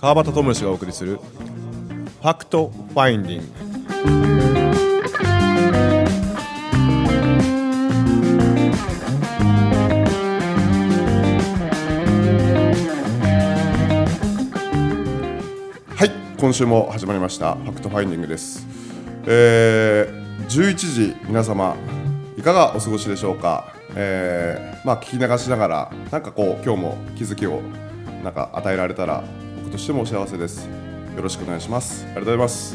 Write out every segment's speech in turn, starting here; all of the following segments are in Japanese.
川端知義がお送りするファクトファインディング。はい今週も始まりましたファクトファインディングです。えー、11時皆様いかがお過ごしでしょうか？えー、まあ聞き流しながらなんかこう今日も気づきをなんか与えられたら僕としても幸せです。よろしくお願いします。ありがとうございます。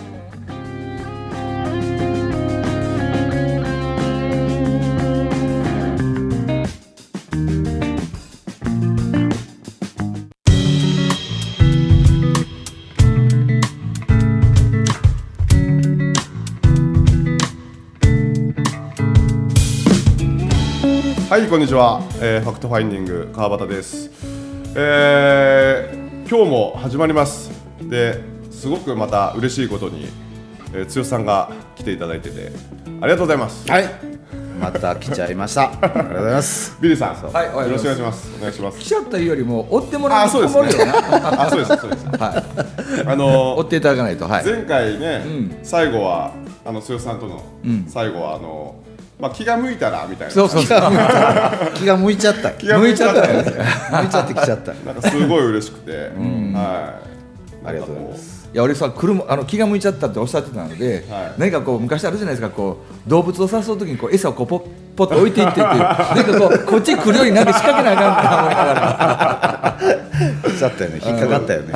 はいこんにちは、えー、ファクトファインディング川端です。えー、今日も始まります。ですごくまた嬉しいことに、えー、剛さんが来ていただいててありがとうございます。はい。また来ちゃいま ありましたがとうございます。ビリーさんはいよろしくお願いします。お願いします。来ちゃったよりも追ってもらうあそうですね。あそうですそうです。はい。あの追っていただかないとはい。前回ね、最後はあの剛さんとの、最後はあのまあ、気が向いたらみたいな。そうそうそう。気が向いちゃった。気が向いちゃった。向いちゃってきちゃった。なんかすごい嬉しくて、はい。ありがとうございます。いや俺さ車あの気が向いちゃったっておっしゃってたので、はい。何かこう昔あるじゃないですかこう動物を誘う時にこう餌をこうポッポッと置いていってっていう。なんかこうこっち来るようになんか仕掛けなあかんって思いながら。来ちゃったよね。引っかかったよね。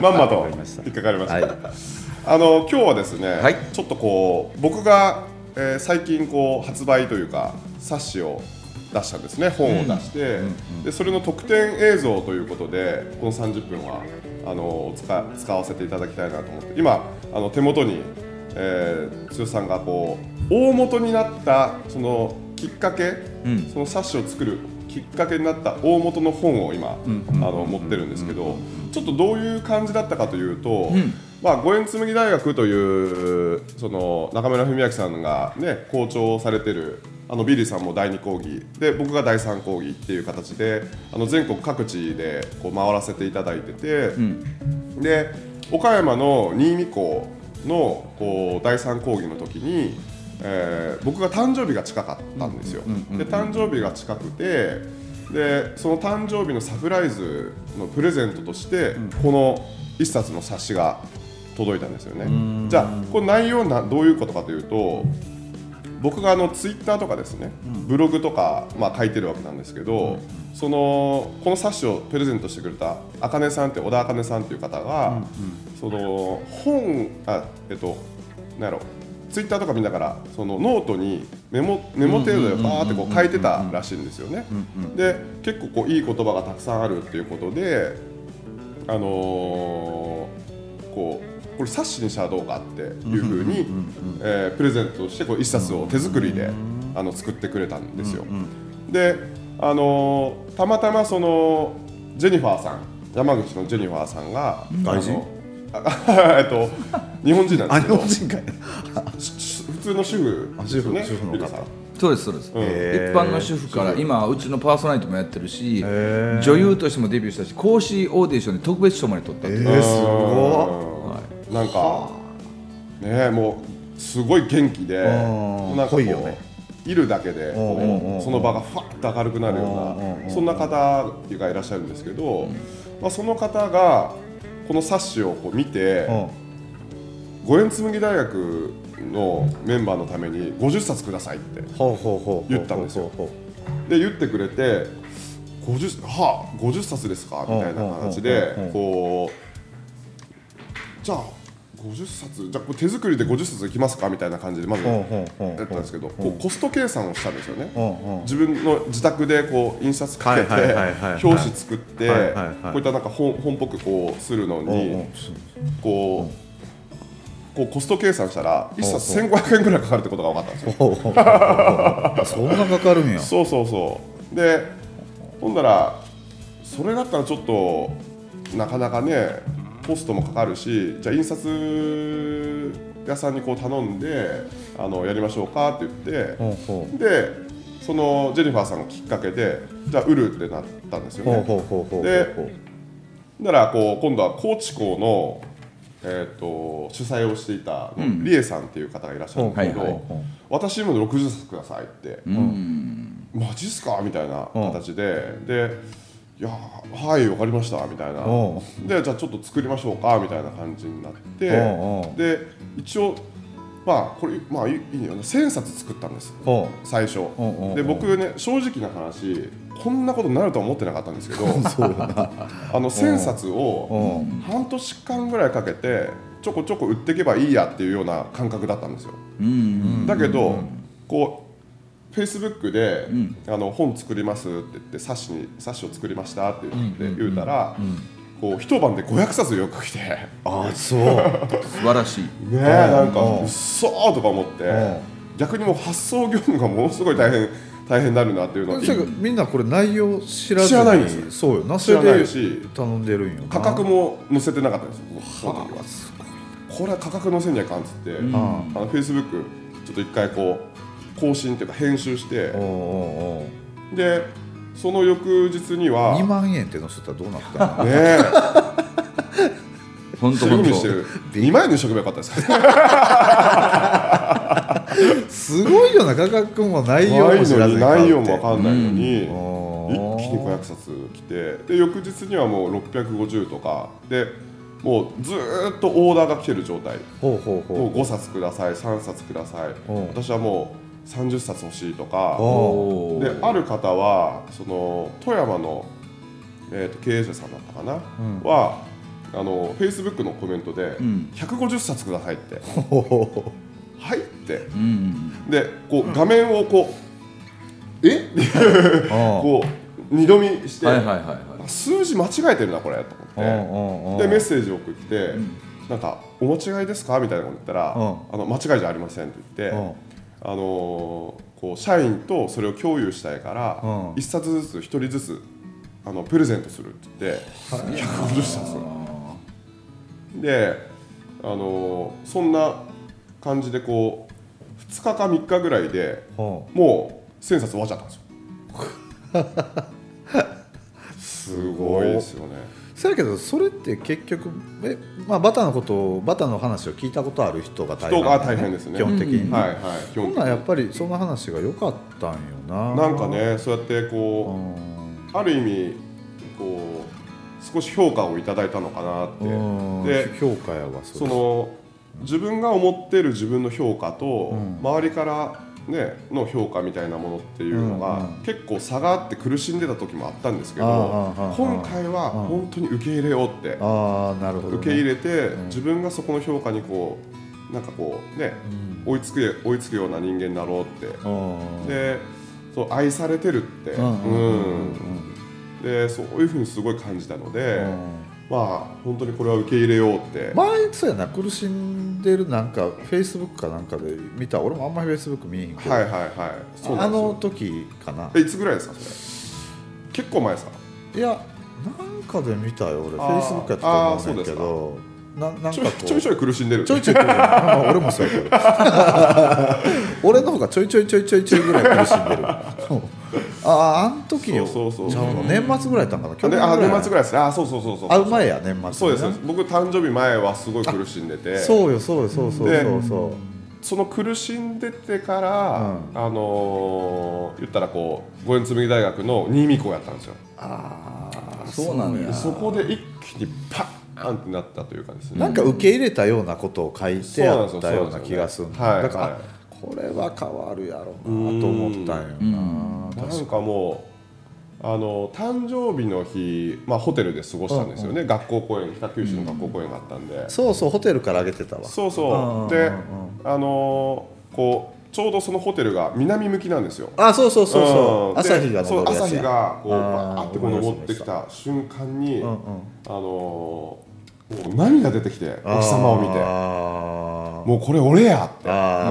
まんまと引っかかりました、はい。あの今日はですね、はい。ちょっとこう僕が、えー最近こう発売というか冊子を出したんですね。本を出して、でそれの特典映像ということでこの30分はあの使使わせていただきたいなと思って。今あの手元に、えー、剛さんがこう大元になったそのきっかけ、ん。その冊子を作るきっかけになった大元の本を今、あの持ってるんですけど、ちょっとどういう感じだったかというと、まあ、五円紬大学というその中村文明さんが、ね、校長をされてるあのビリーさんも第2講義で僕が第3講義っていう形であの全国各地でこう回らせていただいてて、で岡山の新見校のこう第3講義の時に、えー僕が誕生日が近かったんですよ。で誕生日が近くてでその誕生日のサプライズのプレゼントとして、この一冊の冊子が届いたんですよね。じゃあこの内容などういうことかというと僕があのツイッターとかですね、ブログとか、まあ、書いてるわけなんですけど、そのこの冊子をプレゼントしてくれたあかねさんって小田あかねさんっていう方が、その本あえっとなんやろツイッターとか見ながらそのノートにメモメモ程度でバーってこう書いてたらしいんですよね。で結構こういい言葉がたくさんあるっていうことであのーこうこれ冊子にしたらどうかっていうふうにえープレゼントとしてこう一冊を手作りであの作ってくれたんですよ。であのーたまたまそのジェニファーさん山口のジェニファーさんが外人あのあ えっと日本人なんであすけど。日本人かい。し普通の主婦ねあ主婦主婦の方。そうですそうです、へー。一般の主婦から今うちのパーソナリティもやってるし女優としてもデビューしたし講師オーディションで特別賞まで取ったっていう、えー、すごうんなんかねもうすごい元気でうんなんかいよいるだけでこうんうんうんうその場がふわっと明るくなるよううんうんうんなそんな方がいらっしゃるんですけど、まあ、その方がこの冊子をこう見て五円紬大学のメンバーのために50冊くださいって言ったんですよ。で言ってくれて50はあ50冊ですか？みたいな形でこうじゃあ50冊じゃあ手作りで50冊いきますかみたいな感じでまずやったんですけどこうコスト計算をしたんですよね自分の自宅でこう印刷かけて表紙作ってこういったなんか本本っぽくこうするのにこうこうコスト計算したら1冊1500円ぐらいかかるってことが分かったんですよそんなかかるんやそうそうそうでほんならそれだったらちょっとなかなかねコストもかかるしじゃあ印刷屋さんにこう頼んであのやりましょうかって言ってほうほう。でそのジェニファーさんがきっかけでじゃあ売るってなったんですよね。ほうほうほうほうでだからこう今度は高知校の、えー、と主催をしていた、リエさんっていう方がいらっしゃるんですけど、はいはい私にも60冊くださいって、うん。マジっすかみたいな形で、でいやはいわかりましたみたいな。おでじゃあちょっと作りましょうかみたいな感じになってで一応まあこれまあいいいいよね。1000冊作ったんですほ最初。で僕ね正直な話こんなことになるとは思ってなかったんですけど あの1000冊を半年間ぐらいかけてちょこちょこ売っていけばいいやっていうような感覚だったんですよ。うん。だけどこうフェイスブックで、あの本作りますって言って冊子に冊子を作りましたって言って言うたら、こう一晩で500冊よく来て。ねあそう。素晴らしい。えなんかうん。うっそーとか思って。逆にもう発送業務がものすごい大変大変になるなっていうのをそれみんなこれ内容知らずに知らないんです。そうよな。知らないし。それで頼んでるんよな。価格も載せてなかったんですよこれは価格載せにゃいかんっつって、ん。あのフェイスブックちょっと一回こう更新っていうか編集して。でその翌日には。2万円って載せたらどうなったの？ねえ。本当にしてる。2万円にしとけばよかったですすごいよな価格も内容も知らずに内容も分かんないのに、うん。一気に500冊来て。で翌日にはもう650とか。でもうずーっとオーダーが来てる状態。ほうほうもうほ5冊ください3冊ください。う。ん私はもう30冊欲しいとか。である方はその富山の、えー、と経営者さんだったかな、ん。はあのフェイスブックのコメントでん。150冊くださいって、はいって。うんでこう画面をこうえ？ってうこう二度見して、はいはいはいはい。数字間違えてるなこれと思って。でメッセージを送って、なんか「お間違いですか?」みたいなこと言ったら「うん。あの間違いじゃありません」って言って、うんあのーこう社員とそれを共有したいから、うん。一冊ずつ一人ずつあのプレゼントするって言って150冊。で、あのーそんな感じでこう2日か3日ぐらいでほもう1000冊終わっちゃったんですよ。すごいですよね。うそやけどそれって結局え、まあ、バタのことをバタの話を聞いたことある人が大変人が大変ですね。基本的に、はいはい。基本的に。ほんならやっぱりその話が良かったんよな。なんかねそうやってうこん。うある意味こう少し評価をいただいたのかなって。うん。で評価やわその自分が思ってる自分の評価と、うん。周りから、ね、の評価みたいなものっていうのが、結構差があって苦しんでた時もあったんですけど、今回はうん本当に受け入れようって、ああなるほど、ね、受け入れて、ん。自分がそこの評価にこうなんかこうね、うん。追いつく追いつくような人間になろうって、うんでそう愛されてるって、うんでそういうふうにすごい感じたので、うん。まあ本当にこれは受け入れようって、前そうやな苦しんでるなんかフェイスブックかなんかで見た俺もあんまりフェイスブック見えへんけど、はいはいはい。そうなあんですよ。の時かな。えいつぐらいですかそれ？結構前ですか？いやなんかで見たよ俺。フあー。ェイスブックやったと思うんだけどななんかちょいこうちょいちょい苦しんでる。ちょいちょい来るまあ俺もそうやけど。俺の方がちょいちょいちょいちょいちょいぐらい苦しんでる あああん時よそうそうそう。年末ぐらいやったんかな？去であ年末ぐらいですねあそうそうそうそうあう。まいや年末そうですそうです。僕誕生日前はすごい苦しんでて。そうよそうよそうそうでそうそう。その苦しんでてから、うあのー言ったらこう五円紬大学の新見校やったんですよ。ああそうなんや。でそこで一気にパーンってなったというかですね。なんか受け入れたようなことを書いてあったようなそうなんですよ気がするそうなんだから、はいこれは変わるやろうなと思ったんよな。ん。かもうあの誕生日の日、まあ、ホテルで過ごしたんですよね、学校公演北九州の学校公演があったんで、そうそうホテルからあげてたわ。そうう。んそうでうんうん。あのーこうちょうどそのホテルが南向きなんですよ。あそうそうそうそう、ん。朝日がで昇朝日がこうバーってこう登ってきた瞬間に、うんうんあのーもう涙出てきてお日様を見てもうこれ俺や。ってあ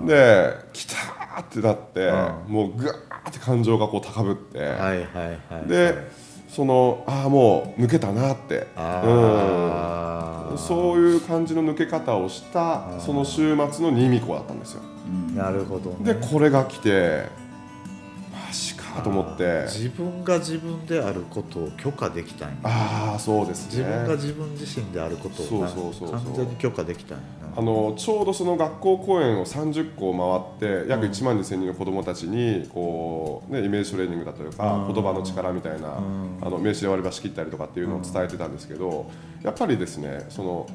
うん。で来たーってなって、うもうぐわーって感情がこう高ぶって、ーはいはいはい。でそのああもう抜けたなって。うん。そういう感じの抜け方をしたその週末の新見校だったんですよ。なるほど、ね、でこれが来てと思って。自分が自分であることを許可できたんや。ああそうですね。自分が自分自身であることを完全に許可できたんやな。あのちょうどその学校公演を30校回って約1万2000人の子どもたちにこう、ね、イメージトレーニングだというかうん。言葉の力みたいなうん。あの名刺で割り箸切ったりとかっていうのを伝えてたんですけどやっぱりですねその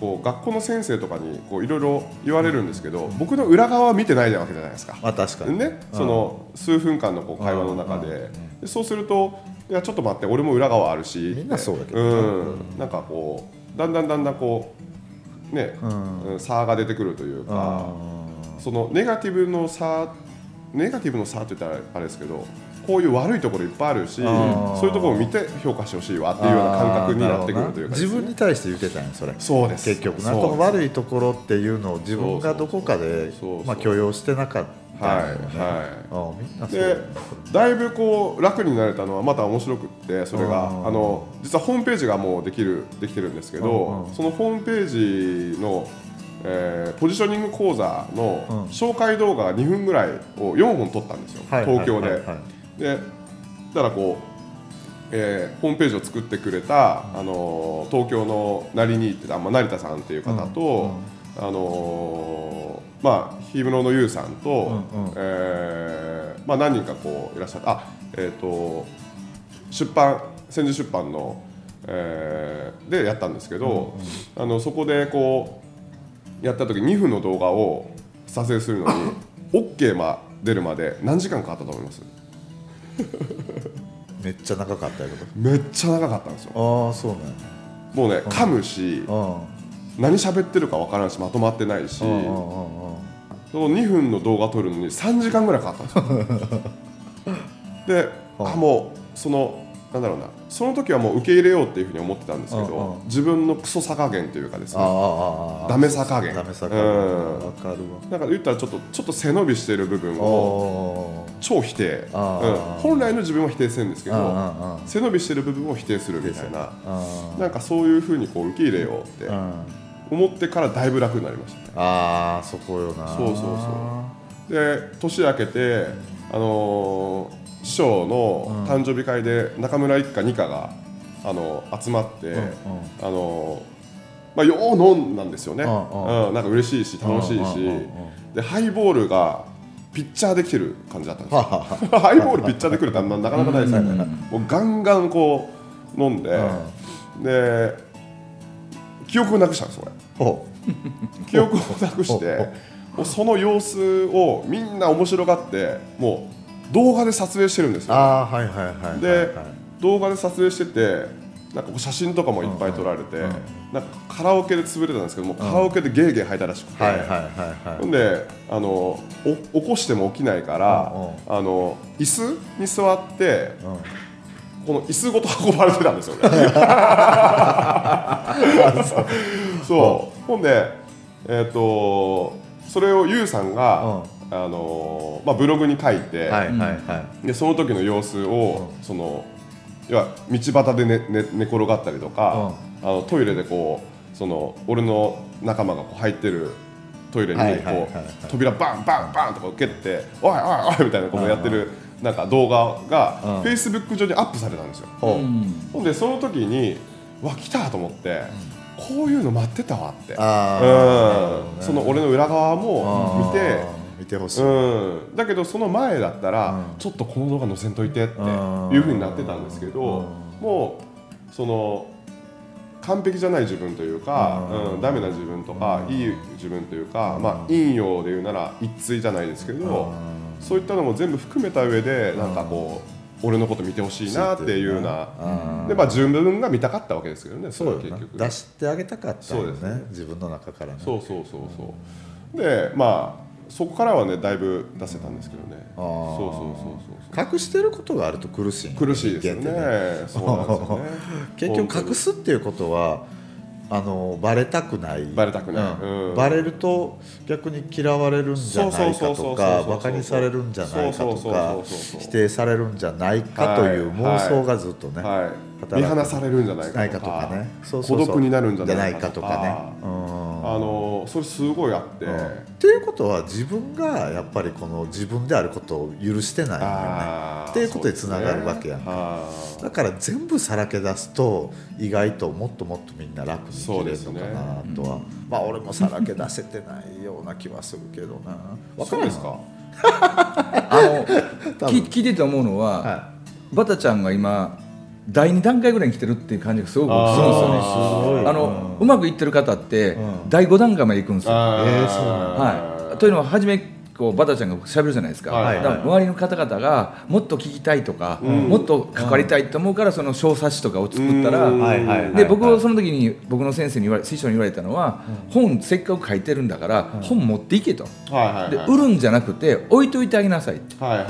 こう学校の先生とかにこういろいろ言われるんですけど僕の裏側は見てないわけじゃないですか。まあ確かに。ね、その数分間のこう会話の中で。でそうするといやちょっと待って俺も裏側あるし。みんなそうだけど。うねん、なんかこうだんだんだんだんこうね、うん。うん差が出てくるというかあそのネガティブの差ネガティブの差って言ったらあれですけどこういう悪いところいっぱいあるしそういうところを見て評価してほしいわっていうような感覚になってくるというかね自分に対して言ってたんやそれ。そうです。結局な。この悪いところっていうのを自分がどこかでまあ許容してなかったはいでだいぶこう楽になれたのはまた面白くってそれがうん。あの実はホームページがもうできるできてるんですけどそのホームページの、えーポジショニング講座のうん。紹介動画が2分ぐらいを4本撮ったんですよ。はい。東京ででだからこう、えーホームページを作ってくれた、あのー東京の成にってあ、まあ、成田さんっていう方と、あのーまあ氷室の優さんと、うんうん。えーまあ、何人かこういらっしゃってあえっ、と出版千住出版の、えーでやったんですけど、あのそこでこうやった時2分の動画を撮影するのに OK ま出るまで何時間かかったと思います？めっちゃ長かったやけめっちゃ長かったんですよ。どああそうなんや。もうね噛むしうん。何喋ってるか分からんしまとまってないしうんうんうんうん。その2分の動画撮るのに3時間ぐらいかかったんですよ。であもうそのなんだろうな。その時はもう受け入れようっていうふうに思ってたんですけうんうどん。自分のクソさ加減というかですね。ああダメさ加減。ダメさ加減。うん。わかるなんか言ったらちょっとちょっと背伸びしてる部分わをお超否定、うん。本来の自分は否定するんですけど背伸びしてる部分を否定するみたいな。あなんかそういうふうにこう受け入れようってあ思ってからだいぶ楽になりましたね。ああそこよな。そうそうそう。で年明けて、あのー師匠の誕生日会で中村一家二家が、あのー集まって、うんうん。あのーまあ、よう飲んだんですよね、うんうん。なんか嬉しいし楽しいし、でハイボールがピッチャーできてる感じだったんですよ。ハイボールピッチャーでくるってなかなかないですよ。ね、もうガンガンこう飲んで、で記憶をなくしたんです俺ほ記憶をなくしてもうその様子をみんな面白がってもう動画で撮影してるんですよ。ああはいはいはいはいではい。動画で撮影しててなんか写真とかもいっぱい撮られて、なんかカラオケで潰れたんですけども、カラオケでゲーゲー吐いたらしくて、ほんであのお起こしても起きないから、うんあの椅子に座ってうん。この椅子ごと運ばれてたんですよね。そう。ほんで、えー、とそれをユウさんが、あのまあ、ブログに書いて、はいはいはい。でその時の様子を、その要は道端で寝寝寝転がったりとか、あのトイレでこうその俺の仲間がこう入ってるトイレにこう、扉バンバンバンとか蹴って「おいおいおい」みたいなことをやってるなんか動画がうん。フェイスブック上にアップされたんですよ。ほんでその時にわ来たと思って、こういうの待ってたわって、あうん、その俺の裏側も見て。見てほしい。うん、だけどその前だったら、うん。ちょっとこの動画載せんといてってうんいうふうになってたんですけど、うん。もうその完璧じゃない自分というか、うん。うんダメな自分とか、うん。いい自分というか、うん。まあ陰陽で言うなら一対じゃないですけど、うん。そういったのも全部含めた上でなんかこう、俺のこと見てほしいなっていうような、うん。でまあ自分が見たかったわけですけどねそれは結局。出してあげたかったよそうですね。ね自分の中からね。そうそうそうそう。でまあそこからはねだいぶ出せたんですけどね。あー。そうそうそうそう隠してることがあると苦しいんよ苦しいですよね。人間ってそうなんですよね。結局隠すっていうことはあのバレたくない。バレたくない。うん。うん。バレると逆に嫌われるんじゃないかとかバカにされるんじゃないかとか否定されるんじゃないかという妄想がずっとね、はい、働く見放されるんじゃないかとか。ね。そうそうそう。孤独になるんじゃないかかとかね、うんあのそれすごいあって、っていうことは自分がやっぱりこの自分であることを許してないんだよねっていうことでつながるわけやんそうですね。だから全部さらけ出すと意外ともっともっとみんな楽に生きれるのかなとは、まあ俺もさらけ出せてないような気はするけどな。わからんですか？あの聞聞いてて思うのは、はバタちゃんが今第2段階ぐらいに来てるっていう感じがすごくするんですよ。ねあーすごい。あの、うまくいってる方って、うん。第5段階まで行くんですよ。あえー。そうなのはい、というのは初めこうバタちゃんが喋るじゃないですか,、周りの方々がもっと聞きたいとか、ん。もっと関わりたいと思うからその小冊子とかを作ったら、で僕はその時に僕の先生に言われ師匠に言われたのは、本せっかく書いてるんだから、本持っていけと、で売るんじゃなくて置いといてあげなさい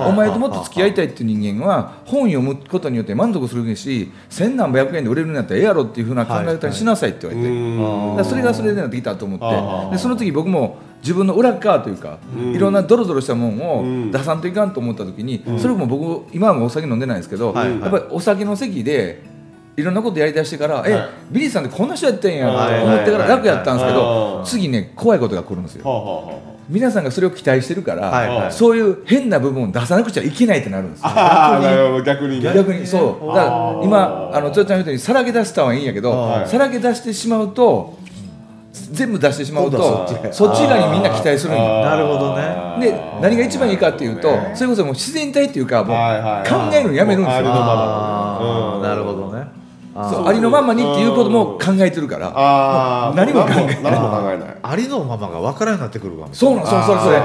お前ともっと付き合いたいっていう人間は本読むことによって満足するし千何百円で売れるんだったらええやろっていうふうな考え方にしなさいって言われて、それがそれでなってきたと思って。でその時僕も自分の裏側というか、うん。いろんなドロドロしたもんを出さんといかんと思った時に、それも僕今はもうお酒飲んでないんですけど、はいはい。やっぱりお酒の席でいろんなことやりだしてから、えビリーさんってこんな人やってんやと思ってから楽やったんですけど、はい。はい。次ね怖いことが来るんですよ。はあはあは皆さんがそれを期待してるから、はいはい。そういう変な部分を出さなくちゃいけないってなるんですよ。逆に。ね。逆にそう。だから今あのちゃん言うようにさらけ出したはいいんやけど、はい。さらけ出してしまうと全部出してしまうとそっち側にみんな期待するなるほどね。で何が一番いいかっていうとね。それこそもう自然体っていうかもう考えるのやめるんですよ。ありのままあーうんなるほどねあーそうありのままにっていうことも考えてるから。ああ何も考え何も考えない。ありのままが分からんようになってくるかもそうそうそれ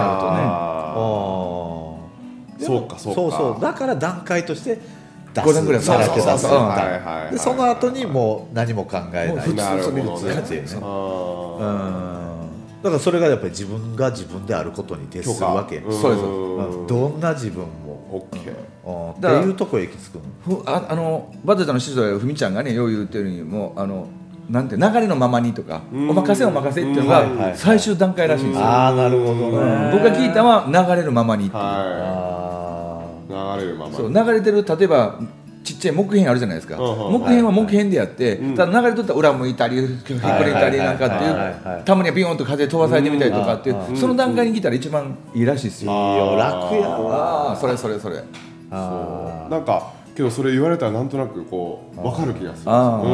そうかそうか。そうそう。だから段階として出五段ぐらいすさらけ出すでその後にもう何も考えない。なるほどね。っていうね。あうん。だからそれがやっぱり自分が自分であることに徹ーするわけ、そうです。うん。どんな自分も、オッケーうん。っていうとこへ行き着くの。ふああのバタちゃんの師匠やふみちゃんがねよう言ってるようにもうあのなんて流れのままにとかうん。お任せお任せっていうのが最終段階らしいんですよ。ああなるほどね。僕が聞いたのは流れるままにっていう。はあい流れるまま。そう流れてる例えばちっちゃい木片あるじゃないですか、うんうん木片は木片でやって、うん。ただ流れとったら裏向いたりひっくりたりなんかっていうたまにはビヨンと風飛ばされてみたりとかっていう、うんその段階に来たら一番いいらしいですよ、楽やわああそれそれそれ。あなんかけどそれ言われたらなんとなくこう分かる気がする。あう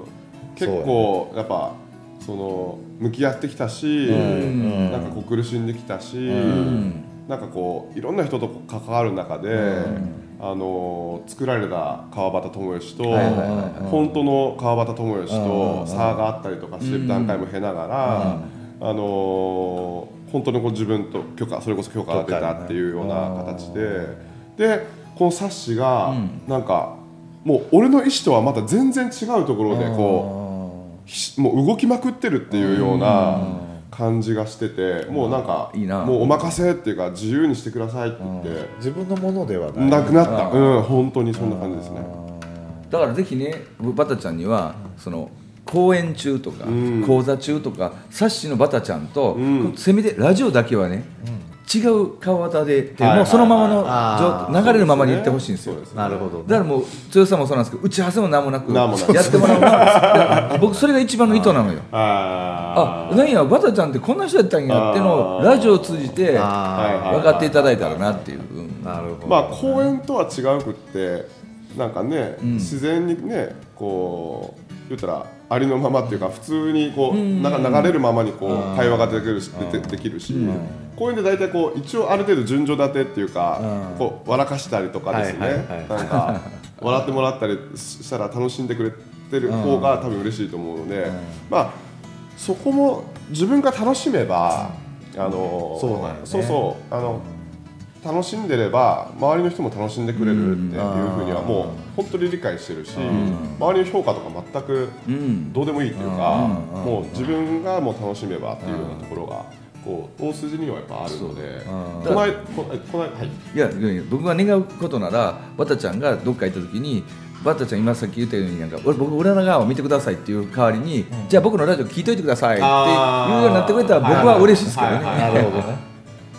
ん。結構やっぱその向き合ってきたしん。なんかこう苦しんできたしんなんかこういろんな人と関わる中であの作られた川端智義と本当の川端智義うんと差があったりとかしてる段階も経ながらあの本当にこう自分と許可それこそ許可が出たっていうような形ででこの冊子がうん。なんかもう俺の意思とはまた全然違うところでこうひもう動きまくってるっていうような感じがしててもうなんかいいな。もうお任せっていうか自由にしてくださいって言って自分のものではない。なくなった。あうん本当にそんな感じですね。だからぜひねバタちゃんにはその公演中とか、うん。講座中とか冊子のバタちゃんと、うん。せめてラジオだけはね、違う川端でってもうそのままの流れるままに言ってほしいんですよ。そうですね。なるほど。だからもう強さもそうなんですけど打ち合わせも何もなく何もなく。やってもらう。な僕それが一番の意図なのよ。ああ何やバタちゃんってこんな人やったんやってのをラジオを通じて分あかっていただいたらなっていう、うんあなるほど。まあ公演とは違うくってなんかね、ん。自然にねこう言ったらありのままっていうか普通にこう、うん。なんか流れるままにこうん。う会話ができるしできるし、公演で大体こう一応ある程度順序立てっていうか、うん。こう笑かしたりとかですね、はいはいはい。なんか 笑ってもらったりしたら楽しんでくれてる方が多分嬉しいと思うので、まあそこも自分が楽しめば、あのそうそうそうあの楽しんでれば周りの人も楽しんでくれるっていうふうにはもう本当に理解してるし、周りの評価とか全くうん。どうでもいいっていうか、うん。もう自分がもう楽しめばっていうようなところがこう大筋にはやっぱあるので、うんこの間このこの間はい。いや僕が願うことならバタちゃんがどっか行った時にバッタちゃん今さっき言ったようになんか俺僕裏側を見てくださいっていう代わりに、じゃあ僕のラジオ聞いといてくださいっていうようになってくれたら僕は嬉しいですけどね。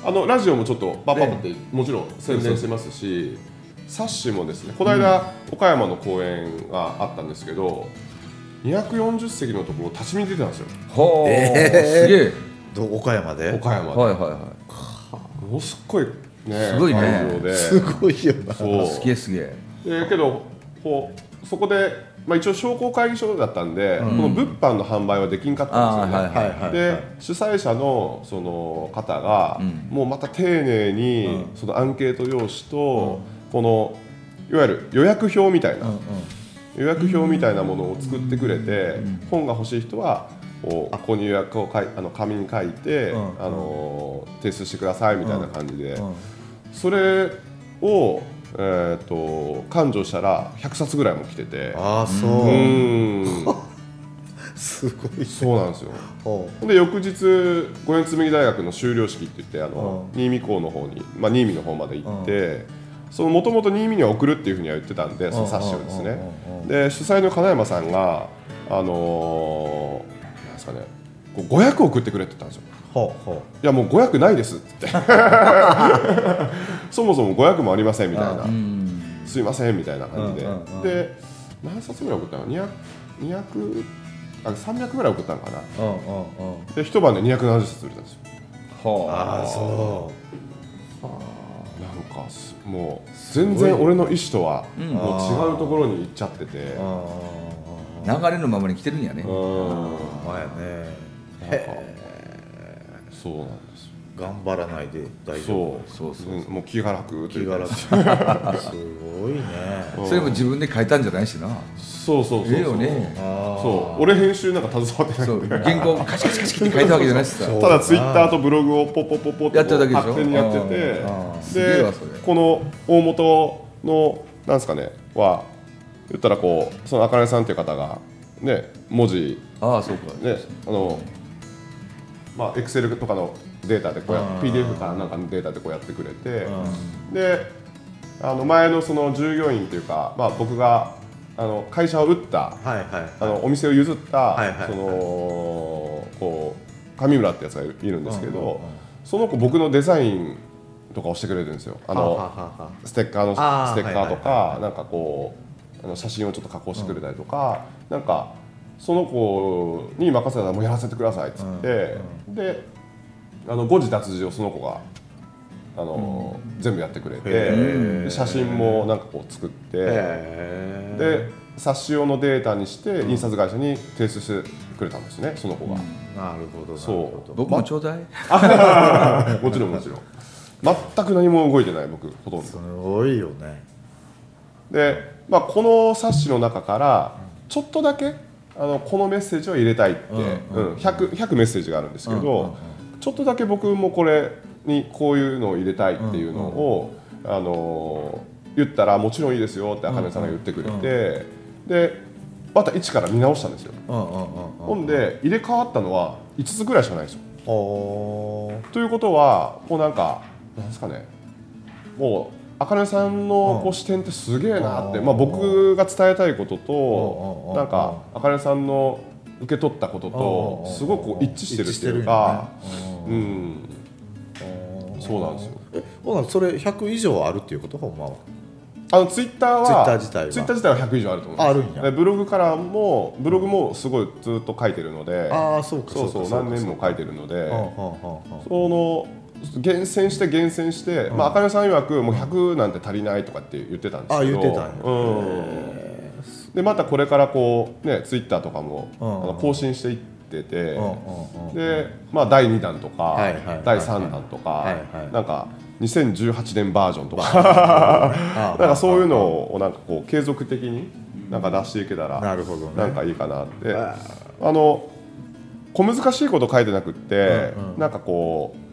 あのラジオもちょっとパッパッパってもちろん宣伝してますしサッシもですねこの間、岡山の公演があったんですけど240席のところ立ち見出てたんですよ。ほう、えー。すげえ。ど岡山で？岡山で、はいはいはものすっごいねすごいね。会場で。すごいよな。そう。い。すげえすげえ。でけどこうそこで、まあ、一応商工会議所だったんで、この物販の販売はできんかったんですよね、はいはいはいで主催者のその方が、もうまた丁寧に、そのアンケート用紙と、このいわゆる予約表みたいな、予約表みたいなものを作ってくれて、本が欲しい人はこうここに予約を書いあの紙に書いて、うんあの提出してくださいみたいな感じで、それを、えー、と勘定したら100冊ぐらいも来てて。ああそう。すごいそうなんですよ。ほで翌日五円紬大学の修了式って言ってあの、う新見校の方に、まあ、新見の方まで行って、そのもともと新見には送るっていうふうには言ってたんでその冊子をですね。で主催の金山さんがあのーですかね。こう500送ってくれって言ったんですよ。うほう。ほいやもう500ないですって。言ってそもそも500もありませんみたいな。うん。すいませんみたいな感じで、うんうんうん。で何冊ぐらい送ったの？200, 200あ300ぐらい送ったのかな。ううんうんうん。で一晩で270冊売れたんですよ。ほう。ああそなんかすもう全然俺の意思とはん。もう違うところに行っちゃってて。うあ流れのままに来てるんやね。まあやね。そうなんですよ。頑張らないで大丈夫。そう。そうそうもう気が楽気が楽。すごいね。うん。それも自分で書いたんじゃないしな。そうそうそうそう。ええよね。そう。俺編集なんか携わってないそうんで原稿カチカチカチって書いたわけじゃないしさ。ただツイッターとブログをポッポッポッポッとやってるだけでしょ。勝手にやってて。でこの大元のなんですかねは言ったらこうそのあかねさんっていう方がね文字ああそうか。ねあのまあエクセルとかのデータでこうやうん PDF かなんかのデータでこうやってくれてであの前のその従業員というかまあ僕があの会社を打ったはいはいあのお店を譲った、はいはいそのこう上村ってやつがいるんですけど、うんうんうんその子僕のデザインとかをしてくれてるんですよ。あのはははは。ステッカーのステッカーとか、はいはいなんかこうあの写真をちょっと加工してくれたりとか、なんかその子に任せたらもうやらせてくださいっつって、であの誤字脱字をその子があの、全部やってくれて写真もなんかこう作って。で冊子用のデータにして印刷会社に提出してくれたんですねその子が、なるほどそう。僕もちょうだい？もちろんもちろん。全く何も動いてない僕ほとんすどごいよね。で、まあ、この冊子の中からちょっとだけあのこのメッセージを入れたいって、うん 100, 100メッセージがあるんですけど、ちょっとだけ僕もこれにこういうのを入れたいっていうのを、あの言ったらもちろんいいですよって茜さんが言ってくれて、でまた一から見直したんですよ。ほんで入れ替わったのは5つぐらいしかないですよ。ということはもうなんかなんですかね。もうあかねさんのこう視点ってすげえなって、うん。まあ、僕が伝えたいことうん。とうん。なんかあかねさんの受け取ったこととうん。すごくこう一致してるっていう。かうん。そうなんですよ。えほなそれ100以上あるっていうこと？ほんまは。あのツイッターは Twitter 自体は。ツイッター自体は100以上あると思います。あるんや。でブログからもブログもすごいずっと書いてるのでああそうかそうそうか何年も書いてるのでその厳選して厳選して、まあ、あかねさん曰くもう100なんて足りないとかって言ってたんですけど。あ言ってたうん、でまたこれからこうねツイッターとかも、うん。あの更新していってて、で、まあ、第2弾とか、第3弾とか、なんか2018年バージョンとか。なんかそういうのをなんかこう継続的になんか出していけたらなるほどね。なんかいいかなって。ああの小難しいこと書いてなくって、なんかこう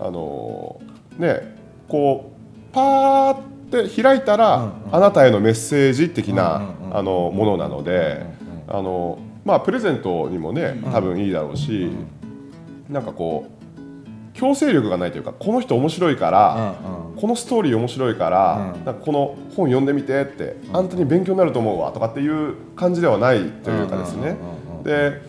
あのねこうパーって開いたら、うんうん。あなたへのメッセージ的な、うんうんうんあのものなので、あのまあプレゼントにもね多分いいだろうし、なんかこう強制力がないというかこの人面白いから、このストーリー面白いから、なんかこの本読んでみてって、あんたに勉強になると思うわとかっていう感じではないというかですね、で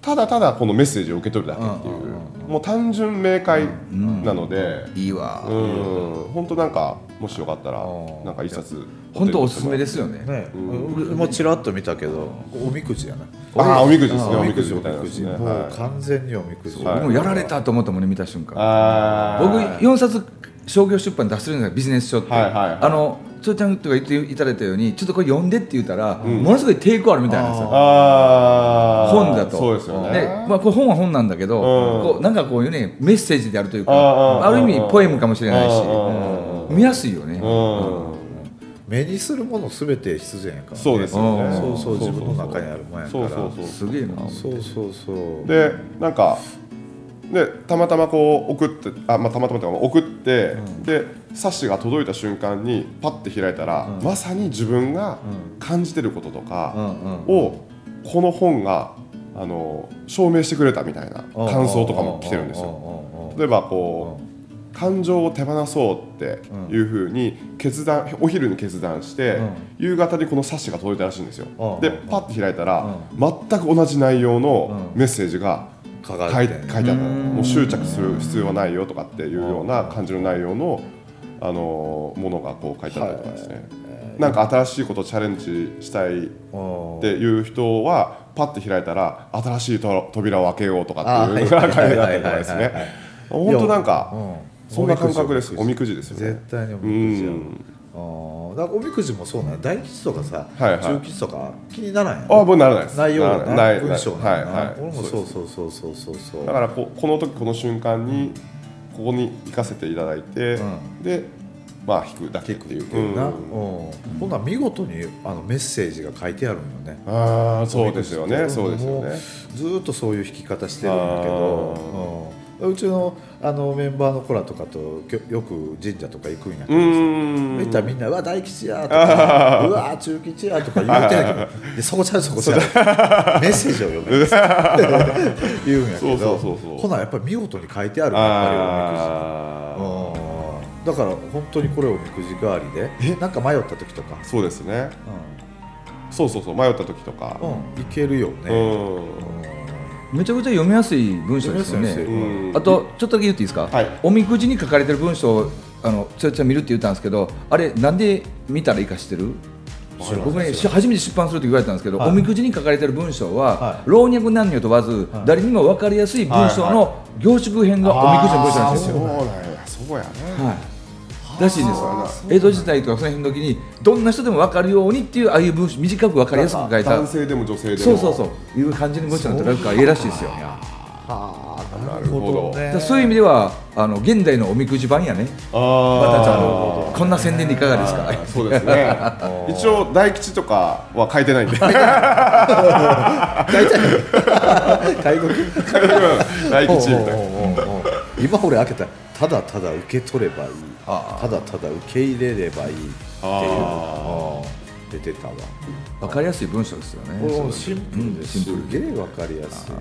ただただこのメッセージを受け取るだけっていう、もう単純明快なので、いいわ。うん。本当なんかもしよかったらなんか一冊。本当おすすめですよね。ね、俺もちらっと見たけどおみくじやな。ああおみくじですね。あおみくじみたいなですね。もうはい。完全におみくじ、はい。僕もやられたと思ったもんね見た瞬間。僕4冊商業出版出してるんですよビジネス書って、はいはいはい。あのつーちゃんとか言っていただいたようにちょっとこれ読んでって言ったら、ものすごい抵抗あるみたいなんですよだとそうですよね。でまあ、これ本は本なんだけど、うん。こうなんかこういうねメッセージであるというかある意味ポエムかもしれないしうん見やすいよね、うん。目にするものすべて必然やか。ら、ね、そうですよね。そうそう自分の中にあるもんやから。そうそうそう。すげえな。そうそうそう。でなんかでたまたまこう送ってあ、まあ、たまたまとか送って、で冊子が届いた瞬間にパッて開いたら、まさに自分が感じてることとかを、この本があの証明してくれたみたいな感想とかも来てるんですよ。例えばこう感情を手放そうっていうふうに決断お昼に決断して、夕方にこの冊子が届いたらしいんですよ。うん。でパッて開いたら、全く同じ内容のメッセージが書書いてん書いてあった。のもう執着する必要はないよとかっていうような感じの内容の、あのものがこう書いてあったりとかですね、なんか新しいことをチャレンジしたいっていう人はパッて開いたら新しいと扉を開けようとかっていうのが書い。てあったりとかですね。本当なんかうん。そんな感覚です。おおみくじですよね。絶対におうみくじやん。あーだおみくじもそうなんや。大吉とかさ、はいはい。中吉とか気にならんやあ僕ならないです。内容がななない。文章はいがな、はい俺もそうそうそうそう。そうそうそうだからここの時この瞬間にここに行かせていただいて、でまあ引くだけっていうな、うん。うん、ほんなら見事にあのメッセージが書いてあるんよね。ああそうですよね。そうですよもねうずーっとそういう弾き方してるんだけど、うん、うちのあのメンバーの子らとかとよく神社とか行くんやけうどさ。ーん。見たらみんな「うわ大吉や」とか「うわ中吉や」とか言うてんやけど。でそこちゃうそこちゃう。メッセージを読む 言うんやけど。そうそうそうそう。ほなやっぱり見事に書いてあるやっぱりおみくじだから本当にこれおみくじ代わりで。なんか迷った時とか？あ、そうですね。そうそうそう迷った時とか。うん、うん、いけるようね、ん。めちゃくちゃ読みやすい文章ですよね。読みやすい。うん。あとちょっとだけ言っていいですか、はい。おみくじに書かれてる文章をあのちょいちょい見るって言ったんですけどあれなんで見たらいいか知ってる僕ねし初めて出版すると言われたんですけど、はい。おみくじに書かれてる文章は、はい。老若男女問わず、誰にも分かりやすい文章の凝縮編がおみくじの文章なんですよ。そうなんや。そうやね。はい、らしいんですよ。江戸時代とかその辺の時にどんな人でも分かるようにっていうああいう文章短く分かりやすく書いた。男性でも女性でも。そうそうそう。いう感じの文章になってるからいいらしいですよ。はあなるほど。だからそういう意味ではあの現代のおみくじ版やね。あまたちゃんこんな宣伝でいかがですか？そうですね。一応大吉とかは書いてないんで。大体外国大吉みたいな今俺開けたらただただ受け取ればいい。あただただ受け入れればいいっていう。あうん出てたわ。分かりやすい文章ですよね。シンプルです。げえ分かりやすい。うん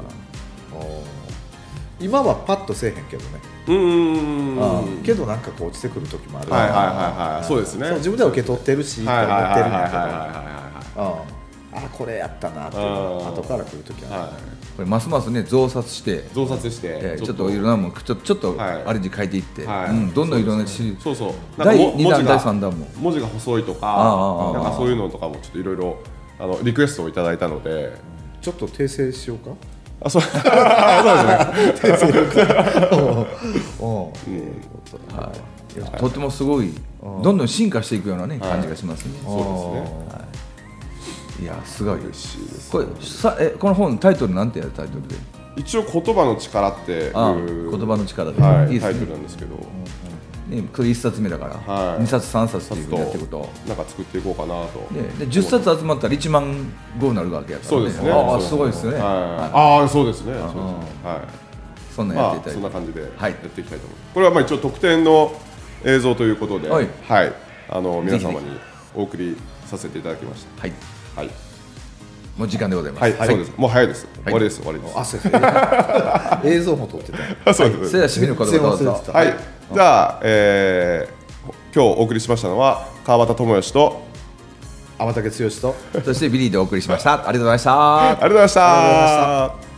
今はパッとせえへんけどね。うーん。あはいけどなんかこう落ちてくる時もある。はいはいはいそうですね。そう自分では受け取ってるしとはいはいはいはい思ってるんやけど。はいはいうんあこれやったなっていうの後から来る時ははこれますますね増刷してい増刷してえーちょっといろんなもんちょちょっとはい。アレンジ変えていって、はい。うん、どんどんいろんなしそうそう。第なんかも2弾第文字が3弾も。文字が細いとかなんかそういうのとかもちょっといろいろあのリクエストをいただいたのでちょっと訂正しようか？あそ う。うん。い。やとってもすごいどんどん進化していくようなね感じがしますね、そうですねい、やすごい嬉しいです。これさえこの本タイトルなんてやるタイトルで？一応言葉の力って言葉の力で、はいいいタイトルなんですけど。ね、これ1冊目だから、はい。2冊3冊っていうふうにやっていくと。となんか作っていこうかなと。ね、で10冊集まったら1万5になるわけやから、そうですね。ああすごいですね、はい。はああそうですね。はいいそんなんやまあっていただいて、そんな感じでやはい。っていきたいと思います。これはまあ一応特典の映像ということでははい。いあの皆様にお送りさせていただきましはい。たはいもう時間でございます。はい、そうです。もう早いです。終わりです。終わりです。汗 映像も撮ってた そうです。それでは締めの言葉どうぞはい。じゃあ、えー、今日お送りしましたのは川端智義と天竹剛とそしてビリーでお送りしました。ありがとうございましたありがとうございました。